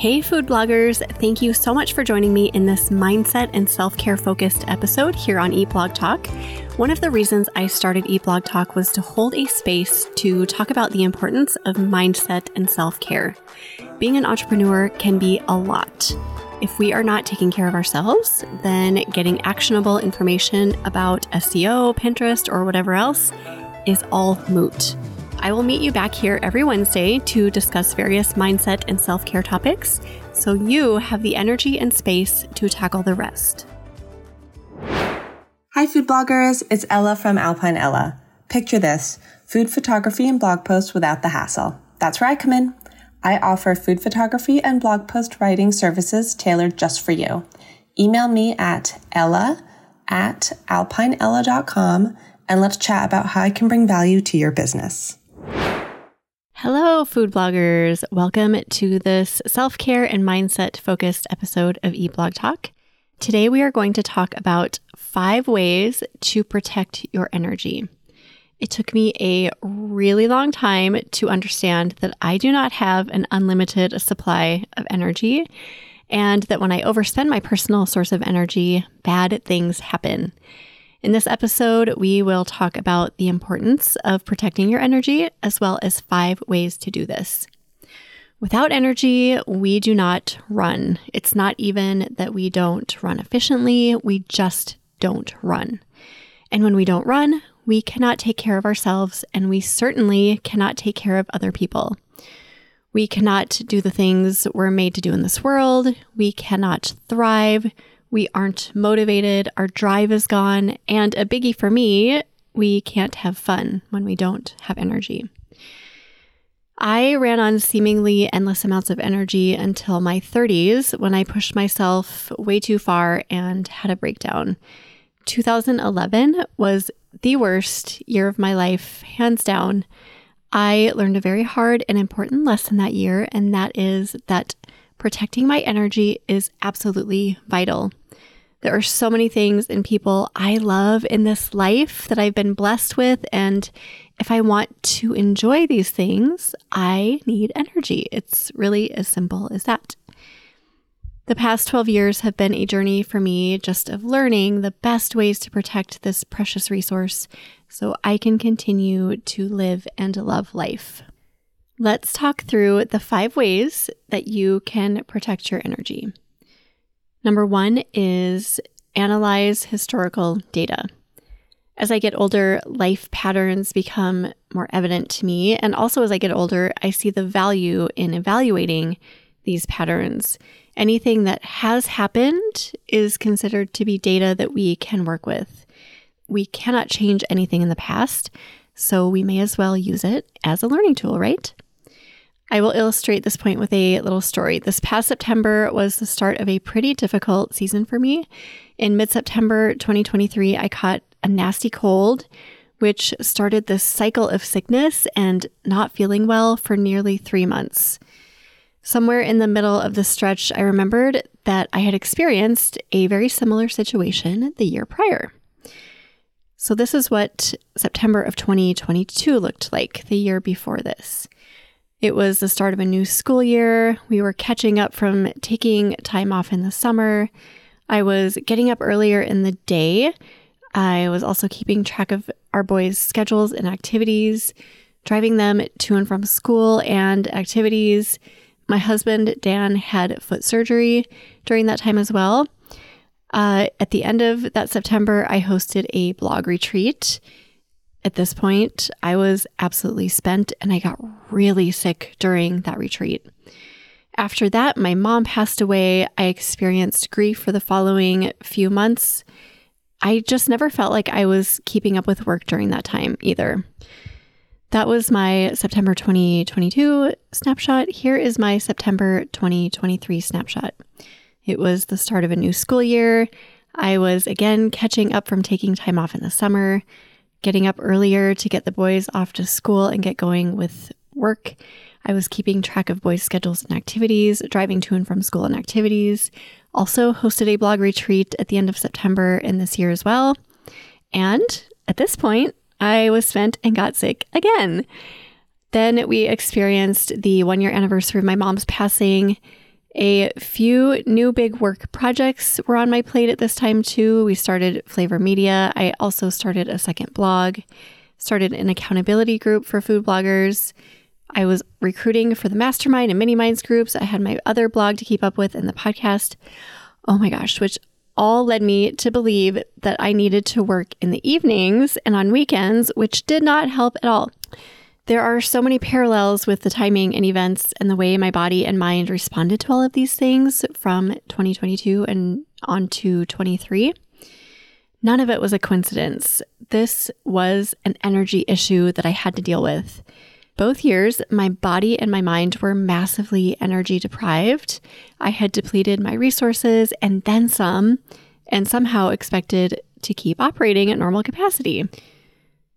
Hey, food bloggers! Thank you so much for joining me in this mindset and self care focused episode here on Eat Blog Talk. One of the reasons I started Eat Blog Talk was to hold a space to talk about the importance of mindset and self care. Being an entrepreneur can be a lot. If we are not taking care of ourselves, then getting actionable information about SEO, Pinterest, or whatever else is all moot. I will meet you back here every Wednesday to discuss various mindset and self care topics so you have the energy and space to tackle the rest. Hi, food bloggers. It's Ella from Alpine Ella. Picture this food photography and blog posts without the hassle. That's where I come in. I offer food photography and blog post writing services tailored just for you. Email me at ella at alpineella.com and let's chat about how I can bring value to your business. Hello, food bloggers. Welcome to this self care and mindset focused episode of Eat Blog Talk. Today, we are going to talk about five ways to protect your energy. It took me a really long time to understand that I do not have an unlimited supply of energy, and that when I overspend my personal source of energy, bad things happen. In this episode, we will talk about the importance of protecting your energy as well as five ways to do this. Without energy, we do not run. It's not even that we don't run efficiently, we just don't run. And when we don't run, we cannot take care of ourselves, and we certainly cannot take care of other people. We cannot do the things we're made to do in this world. We cannot thrive. We aren't motivated, our drive is gone, and a biggie for me, we can't have fun when we don't have energy. I ran on seemingly endless amounts of energy until my 30s when I pushed myself way too far and had a breakdown. 2011 was the worst year of my life, hands down. I learned a very hard and important lesson that year, and that is that protecting my energy is absolutely vital. There are so many things and people I love in this life that I've been blessed with. And if I want to enjoy these things, I need energy. It's really as simple as that. The past 12 years have been a journey for me just of learning the best ways to protect this precious resource so I can continue to live and love life. Let's talk through the five ways that you can protect your energy. Number one is analyze historical data. As I get older, life patterns become more evident to me. And also, as I get older, I see the value in evaluating these patterns. Anything that has happened is considered to be data that we can work with. We cannot change anything in the past, so we may as well use it as a learning tool, right? I will illustrate this point with a little story. This past September was the start of a pretty difficult season for me. In mid September 2023, I caught a nasty cold, which started this cycle of sickness and not feeling well for nearly three months. Somewhere in the middle of the stretch, I remembered that I had experienced a very similar situation the year prior. So, this is what September of 2022 looked like the year before this. It was the start of a new school year. We were catching up from taking time off in the summer. I was getting up earlier in the day. I was also keeping track of our boys' schedules and activities, driving them to and from school and activities. My husband, Dan, had foot surgery during that time as well. Uh, at the end of that September, I hosted a blog retreat at this point, I was absolutely spent and I got really sick during that retreat. After that, my mom passed away. I experienced grief for the following few months. I just never felt like I was keeping up with work during that time either. That was my September 2022 snapshot. Here is my September 2023 snapshot. It was the start of a new school year. I was again catching up from taking time off in the summer getting up earlier to get the boys off to school and get going with work. I was keeping track of boys' schedules and activities, driving to and from school and activities. Also, hosted a blog retreat at the end of September in this year as well. And at this point, I was spent and got sick again. Then we experienced the one year anniversary of my mom's passing. A few new big work projects were on my plate at this time too. We started Flavor Media. I also started a second blog, started an accountability group for food bloggers. I was recruiting for the mastermind and mini minds groups. I had my other blog to keep up with and the podcast. Oh my gosh, which all led me to believe that I needed to work in the evenings and on weekends, which did not help at all. There are so many parallels with the timing and events and the way my body and mind responded to all of these things from 2022 and on to 23. None of it was a coincidence. This was an energy issue that I had to deal with. Both years, my body and my mind were massively energy deprived. I had depleted my resources and then some, and somehow expected to keep operating at normal capacity.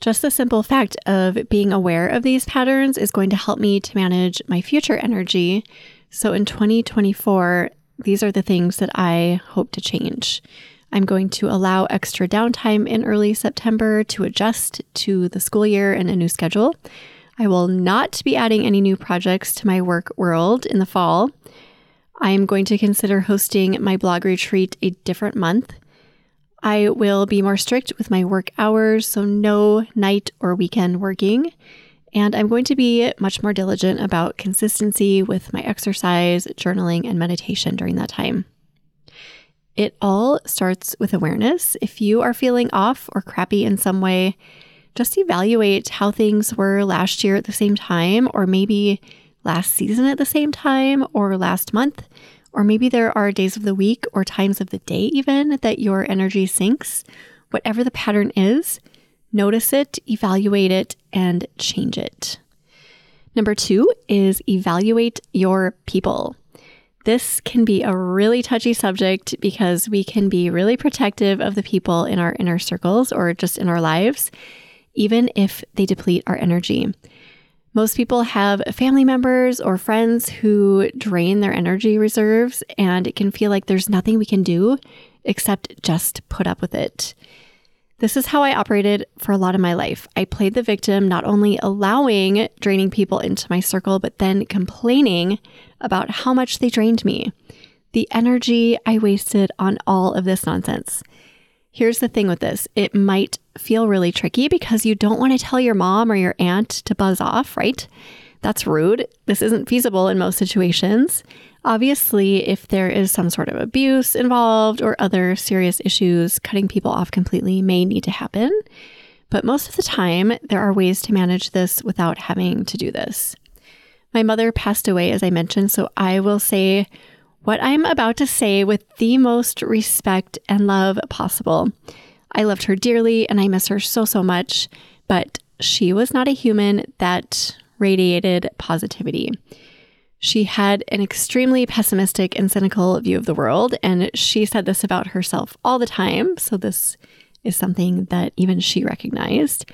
Just the simple fact of being aware of these patterns is going to help me to manage my future energy. So in 2024, these are the things that I hope to change. I'm going to allow extra downtime in early September to adjust to the school year and a new schedule. I will not be adding any new projects to my work world in the fall. I am going to consider hosting my blog retreat a different month I will be more strict with my work hours, so no night or weekend working. And I'm going to be much more diligent about consistency with my exercise, journaling, and meditation during that time. It all starts with awareness. If you are feeling off or crappy in some way, just evaluate how things were last year at the same time, or maybe last season at the same time, or last month or maybe there are days of the week or times of the day, even that your energy sinks. Whatever the pattern is, notice it, evaluate it, and change it. Number two is evaluate your people. This can be a really touchy subject because we can be really protective of the people in our inner circles or just in our lives, even if they deplete our energy. Most people have family members or friends who drain their energy reserves, and it can feel like there's nothing we can do except just put up with it. This is how I operated for a lot of my life. I played the victim, not only allowing draining people into my circle, but then complaining about how much they drained me. The energy I wasted on all of this nonsense. Here's the thing with this it might feel really tricky because you don't want to tell your mom or your aunt to buzz off, right? That's rude. This isn't feasible in most situations. Obviously, if there is some sort of abuse involved or other serious issues, cutting people off completely may need to happen. But most of the time, there are ways to manage this without having to do this. My mother passed away, as I mentioned, so I will say what I'm about to say with the most respect and love possible. I loved her dearly and I miss her so, so much, but she was not a human that radiated positivity. She had an extremely pessimistic and cynical view of the world, and she said this about herself all the time. So, this is something that even she recognized.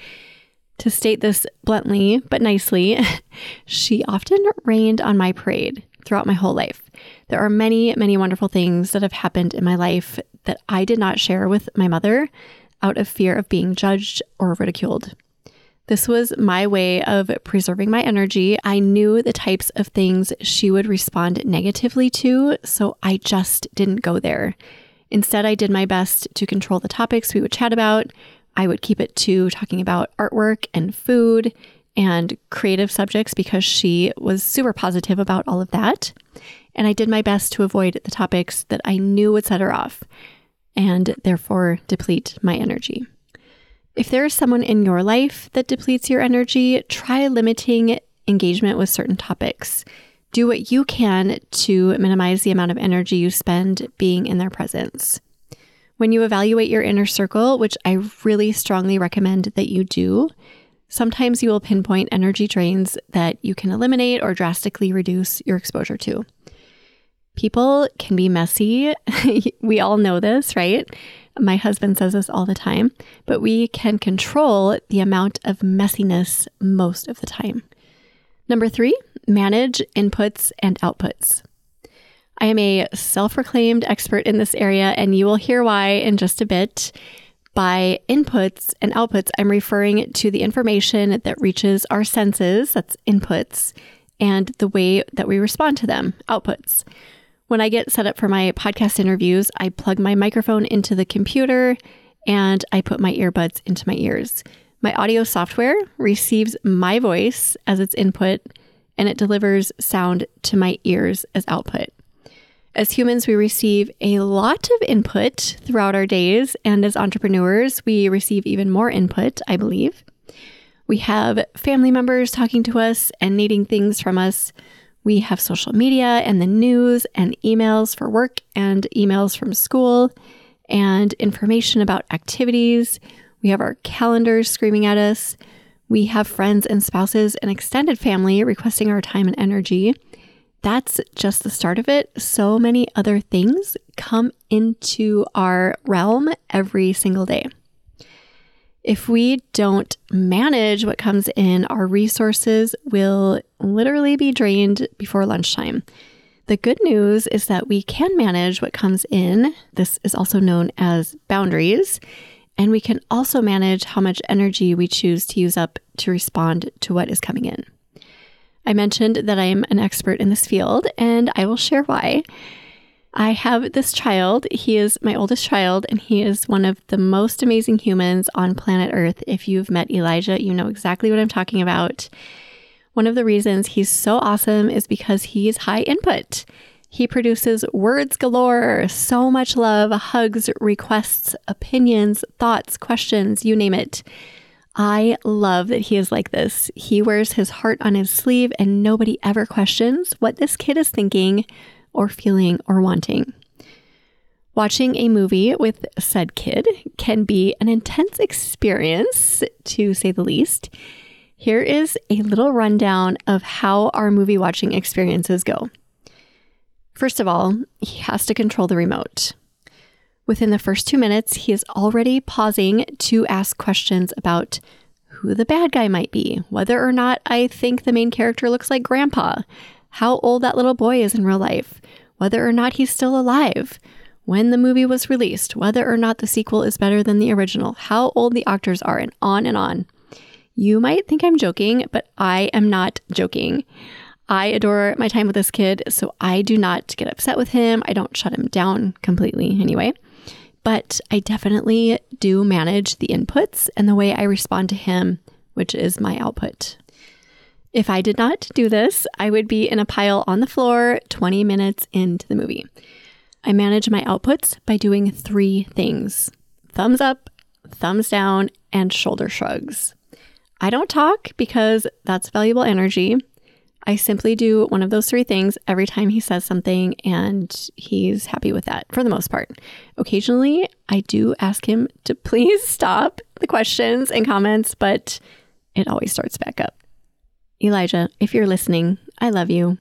To state this bluntly but nicely, she often rained on my parade throughout my whole life. There are many, many wonderful things that have happened in my life that I did not share with my mother out of fear of being judged or ridiculed. This was my way of preserving my energy. I knew the types of things she would respond negatively to, so I just didn't go there. Instead, I did my best to control the topics we would chat about. I would keep it to talking about artwork and food and creative subjects because she was super positive about all of that. And I did my best to avoid the topics that I knew would set her off and therefore deplete my energy. If there is someone in your life that depletes your energy, try limiting engagement with certain topics. Do what you can to minimize the amount of energy you spend being in their presence. When you evaluate your inner circle, which I really strongly recommend that you do, sometimes you will pinpoint energy drains that you can eliminate or drastically reduce your exposure to. People can be messy. we all know this, right? My husband says this all the time, but we can control the amount of messiness most of the time. Number three, manage inputs and outputs. I am a self proclaimed expert in this area, and you will hear why in just a bit. By inputs and outputs, I'm referring to the information that reaches our senses, that's inputs, and the way that we respond to them, outputs. When I get set up for my podcast interviews, I plug my microphone into the computer and I put my earbuds into my ears. My audio software receives my voice as its input and it delivers sound to my ears as output. As humans, we receive a lot of input throughout our days, and as entrepreneurs, we receive even more input, I believe. We have family members talking to us and needing things from us. We have social media and the news and emails for work and emails from school and information about activities. We have our calendars screaming at us. We have friends and spouses and extended family requesting our time and energy. That's just the start of it. So many other things come into our realm every single day. If we don't manage what comes in, our resources will literally be drained before lunchtime. The good news is that we can manage what comes in. This is also known as boundaries. And we can also manage how much energy we choose to use up to respond to what is coming in. I mentioned that I am an expert in this field, and I will share why. I have this child. He is my oldest child, and he is one of the most amazing humans on planet Earth. If you've met Elijah, you know exactly what I'm talking about. One of the reasons he's so awesome is because he's high input. He produces words galore, so much love, hugs, requests, opinions, thoughts, questions, you name it. I love that he is like this. He wears his heart on his sleeve, and nobody ever questions what this kid is thinking or feeling or wanting. Watching a movie with said kid can be an intense experience, to say the least. Here is a little rundown of how our movie watching experiences go. First of all, he has to control the remote. Within the first two minutes, he is already pausing to ask questions about who the bad guy might be, whether or not I think the main character looks like grandpa, how old that little boy is in real life, whether or not he's still alive, when the movie was released, whether or not the sequel is better than the original, how old the actors are, and on and on. You might think I'm joking, but I am not joking. I adore my time with this kid, so I do not get upset with him. I don't shut him down completely anyway. But I definitely do manage the inputs and the way I respond to him, which is my output. If I did not do this, I would be in a pile on the floor 20 minutes into the movie. I manage my outputs by doing three things thumbs up, thumbs down, and shoulder shrugs. I don't talk because that's valuable energy. I simply do one of those three things every time he says something, and he's happy with that for the most part. Occasionally, I do ask him to please stop the questions and comments, but it always starts back up. Elijah, if you're listening, I love you.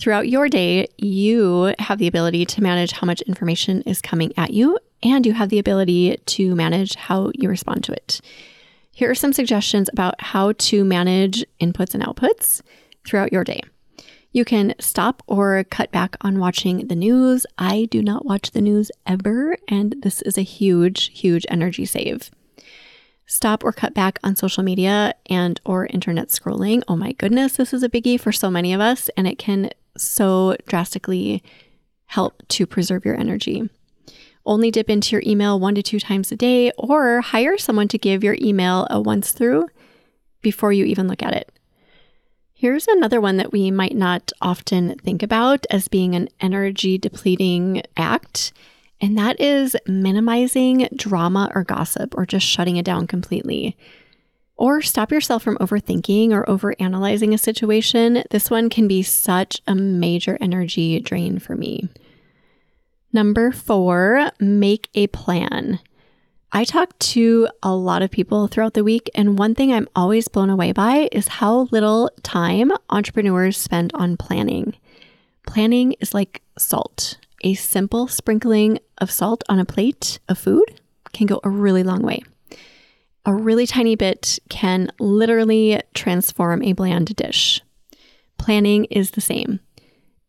Throughout your day, you have the ability to manage how much information is coming at you, and you have the ability to manage how you respond to it. Here are some suggestions about how to manage inputs and outputs throughout your day. You can stop or cut back on watching the news. I do not watch the news ever, and this is a huge, huge energy save. Stop or cut back on social media and or internet scrolling. Oh my goodness, this is a biggie for so many of us and it can so drastically help to preserve your energy. Only dip into your email 1 to 2 times a day or hire someone to give your email a once through before you even look at it. Here's another one that we might not often think about as being an energy depleting act, and that is minimizing drama or gossip or just shutting it down completely. Or stop yourself from overthinking or overanalyzing a situation. This one can be such a major energy drain for me. Number four, make a plan. I talk to a lot of people throughout the week, and one thing I'm always blown away by is how little time entrepreneurs spend on planning. Planning is like salt. A simple sprinkling of salt on a plate of food can go a really long way. A really tiny bit can literally transform a bland dish. Planning is the same.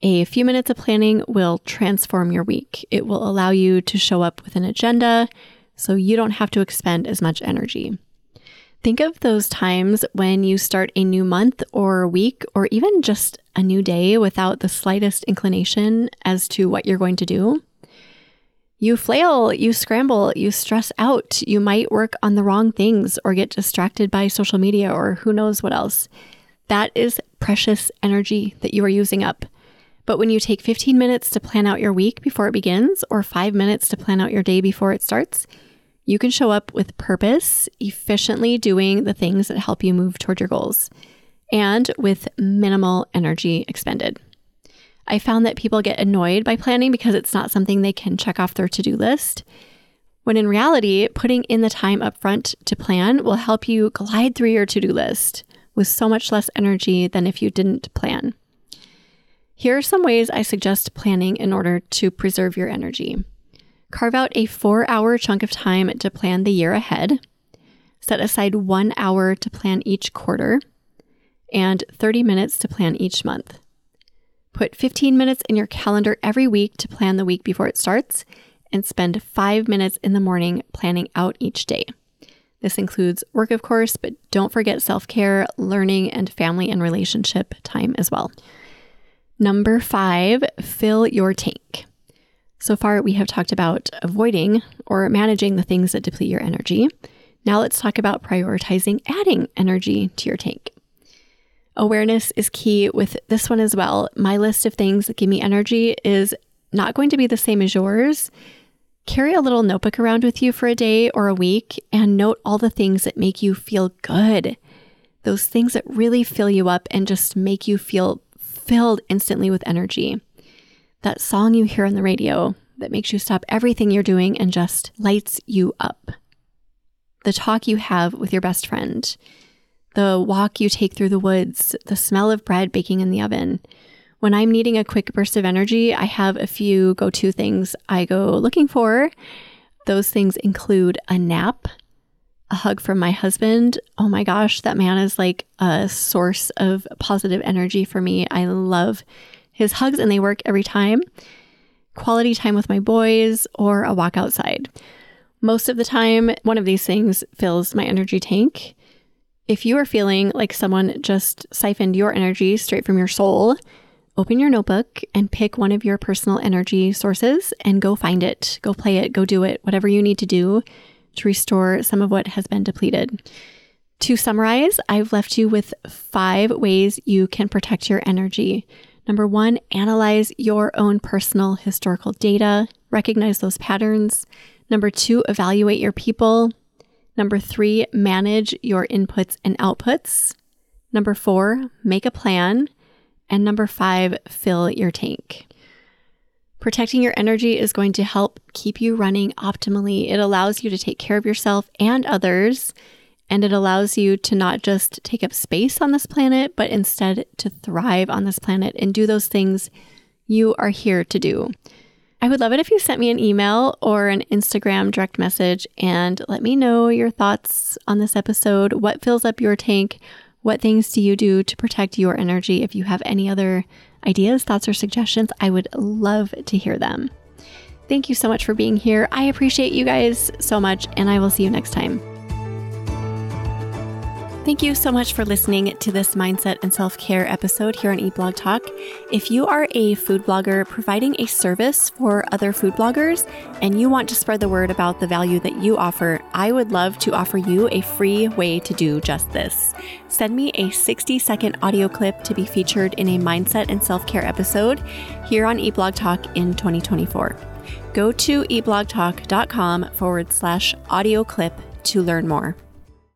A few minutes of planning will transform your week. It will allow you to show up with an agenda, so you don't have to expend as much energy. Think of those times when you start a new month or week or even just a new day without the slightest inclination as to what you're going to do. You flail, you scramble, you stress out, you might work on the wrong things or get distracted by social media or who knows what else. That is precious energy that you are using up. But when you take 15 minutes to plan out your week before it begins, or five minutes to plan out your day before it starts, you can show up with purpose, efficiently doing the things that help you move toward your goals, and with minimal energy expended. I found that people get annoyed by planning because it's not something they can check off their to do list. When in reality, putting in the time up front to plan will help you glide through your to do list with so much less energy than if you didn't plan. Here are some ways I suggest planning in order to preserve your energy. Carve out a four hour chunk of time to plan the year ahead. Set aside one hour to plan each quarter and 30 minutes to plan each month. Put 15 minutes in your calendar every week to plan the week before it starts and spend five minutes in the morning planning out each day. This includes work, of course, but don't forget self care, learning, and family and relationship time as well. Number five, fill your tank. So far, we have talked about avoiding or managing the things that deplete your energy. Now, let's talk about prioritizing adding energy to your tank. Awareness is key with this one as well. My list of things that give me energy is not going to be the same as yours. Carry a little notebook around with you for a day or a week and note all the things that make you feel good. Those things that really fill you up and just make you feel filled instantly with energy. That song you hear on the radio that makes you stop everything you're doing and just lights you up. The talk you have with your best friend. The walk you take through the woods. The smell of bread baking in the oven. When I'm needing a quick burst of energy, I have a few go to things I go looking for. Those things include a nap, a hug from my husband. Oh my gosh, that man is like a source of positive energy for me. I love his hugs and they work every time. Quality time with my boys or a walk outside. Most of the time, one of these things fills my energy tank. If you are feeling like someone just siphoned your energy straight from your soul, open your notebook and pick one of your personal energy sources and go find it. Go play it, go do it, whatever you need to do to restore some of what has been depleted. To summarize, I've left you with five ways you can protect your energy. Number one, analyze your own personal historical data, recognize those patterns. Number two, evaluate your people. Number three, manage your inputs and outputs. Number four, make a plan. And number five, fill your tank. Protecting your energy is going to help keep you running optimally. It allows you to take care of yourself and others, and it allows you to not just take up space on this planet, but instead to thrive on this planet and do those things you are here to do. I would love it if you sent me an email or an Instagram direct message and let me know your thoughts on this episode. What fills up your tank? What things do you do to protect your energy? If you have any other ideas, thoughts, or suggestions, I would love to hear them. Thank you so much for being here. I appreciate you guys so much, and I will see you next time. Thank you so much for listening to this mindset and self care episode here on Eat Blog Talk. If you are a food blogger providing a service for other food bloggers and you want to spread the word about the value that you offer, I would love to offer you a free way to do just this. Send me a 60 second audio clip to be featured in a mindset and self care episode here on Eat Blog Talk in 2024. Go to eatblogtalk.com forward slash audio clip to learn more.